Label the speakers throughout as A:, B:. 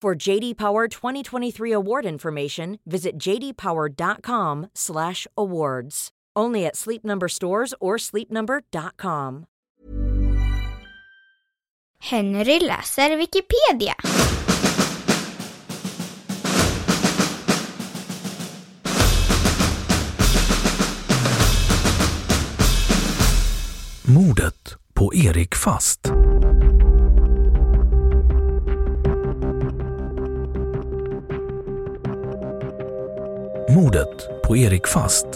A: For JD Power 2023 award information, visit jdpower.com/awards. Only at Sleep Number stores or sleepnumber.com.
B: Henry läser Wikipedia.
C: Mordet på Erik Fast. Mordet på Erik Fast,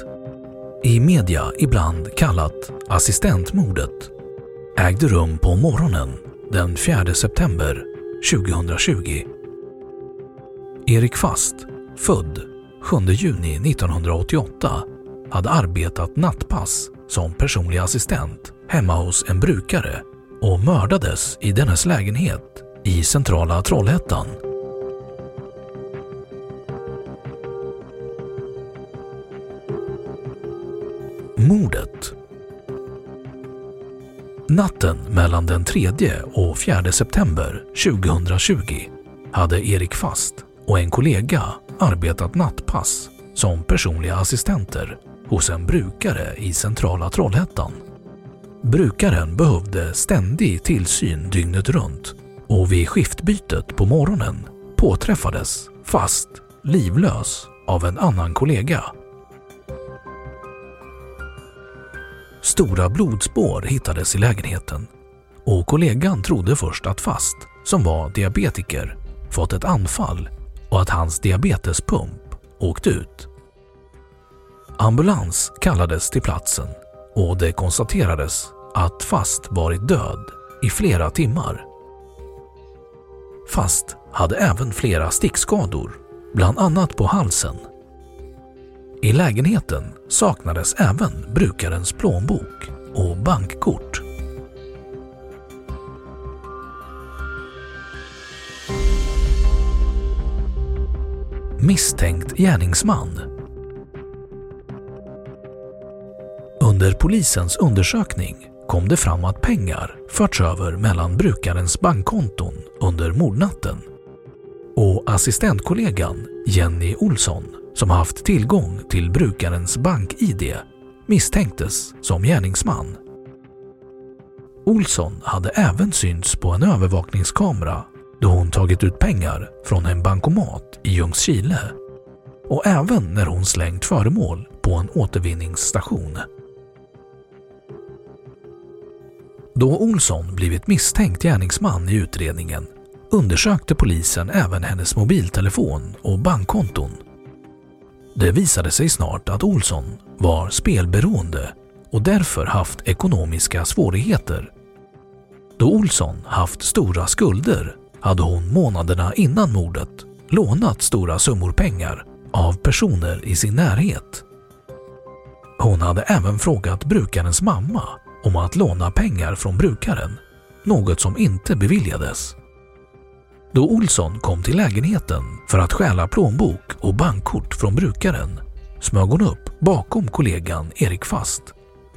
C: i media ibland kallat assistentmordet, ägde rum på morgonen den 4 september 2020. Erik Fast, född 7 juni 1988, hade arbetat nattpass som personlig assistent hemma hos en brukare och mördades i dennes lägenhet i centrala Trollhättan. Natten mellan den 3 och 4 september 2020 hade Erik Fast och en kollega arbetat nattpass som personliga assistenter hos en brukare i centrala Trollhättan. Brukaren behövde ständig tillsyn dygnet runt och vid skiftbytet på morgonen påträffades Fast livlös av en annan kollega. Stora blodspår hittades i lägenheten och kollegan trodde först att Fast, som var diabetiker, fått ett anfall och att hans diabetespump åkt ut. Ambulans kallades till platsen och det konstaterades att Fast varit död i flera timmar. Fast hade även flera stickskador, bland annat på halsen. I lägenheten saknades även brukarens plånbok och bankkort. Misstänkt gärningsman Under polisens undersökning kom det fram att pengar förts över mellan brukarens bankkonton under mordnatten. Och assistentkollegan Jenny Olsson, som haft tillgång till brukarens bank-id, misstänktes som gärningsman. Olsson hade även synts på en övervakningskamera då hon tagit ut pengar från en bankomat i Ljungskile och även när hon slängt föremål på en återvinningsstation. Då Olsson blivit misstänkt gärningsman i utredningen undersökte polisen även hennes mobiltelefon och bankkonton. Det visade sig snart att Olsson var spelberoende och därför haft ekonomiska svårigheter. Då Olsson haft stora skulder hade hon månaderna innan mordet lånat stora summor pengar av personer i sin närhet. Hon hade även frågat brukarens mamma om att låna pengar från brukaren, något som inte beviljades. Då Olsson kom till lägenheten för att stjäla plånbok och bankkort från brukaren smög hon upp bakom kollegan Erik Fast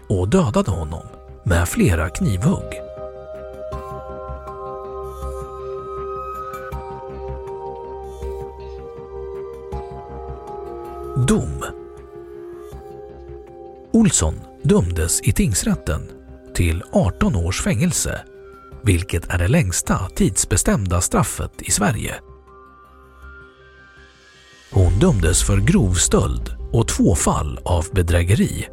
C: och dödade honom med flera knivhugg. Dom Olsson dömdes i tingsrätten till 18 års fängelse, vilket är det längsta tidsbestämda straffet i Sverige. Hon dömdes för grov stöld och två fall av bedrägeri.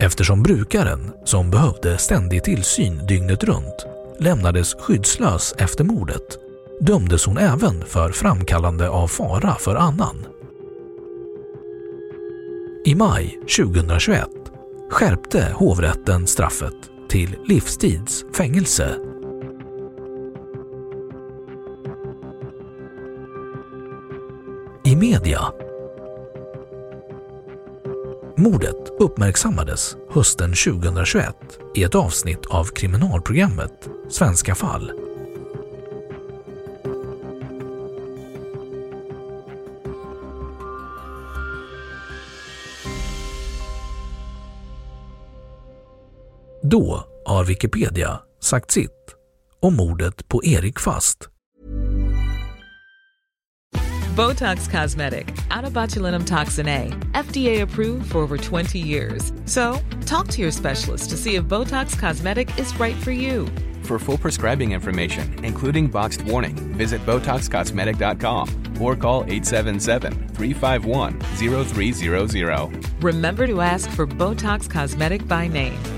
C: Eftersom brukaren, som behövde ständig tillsyn dygnet runt, lämnades skyddslös efter mordet dömdes hon även för framkallande av fara för annan. I maj 2021 skärpte hovrätten straffet till livstids fängelse. I media Mordet uppmärksammades hösten 2021 i ett avsnitt av kriminalprogrammet Svenska fall Då har Wikipedia sagt sitt om mordet på Erik Fast.
D: Botox Cosmetic, botulinum toxin A, FDA approved for over 20 years. So, talk to your specialist to see if Botox Cosmetic is right for you.
E: For full prescribing information, including boxed warning, visit BotoxCosmetic.com or call 877-351-0300.
D: Remember to ask for Botox Cosmetic by name.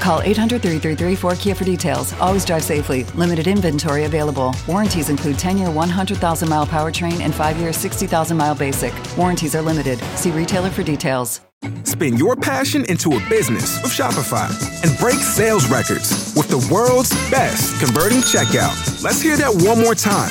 F: Call 800 333 4KIA for details. Always drive safely. Limited inventory available. Warranties include 10 year 100,000 mile powertrain and 5 year 60,000 mile basic. Warranties are limited. See retailer for details.
G: Spin your passion into a business with Shopify and break sales records with the world's best converting checkout. Let's hear that one more time.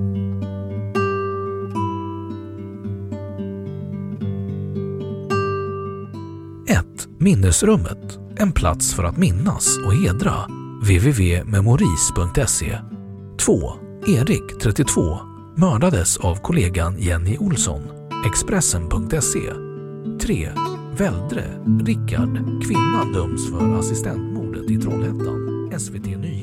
C: Minnesrummet. En plats för att minnas och hedra. www.memoris.se 2. Erik, 32, mördades av kollegan Jenny Olsson. Expressen.se 3. Väldre, Rickard, kvinna döms för assistentmordet i Trollhättan. SVT Nyheter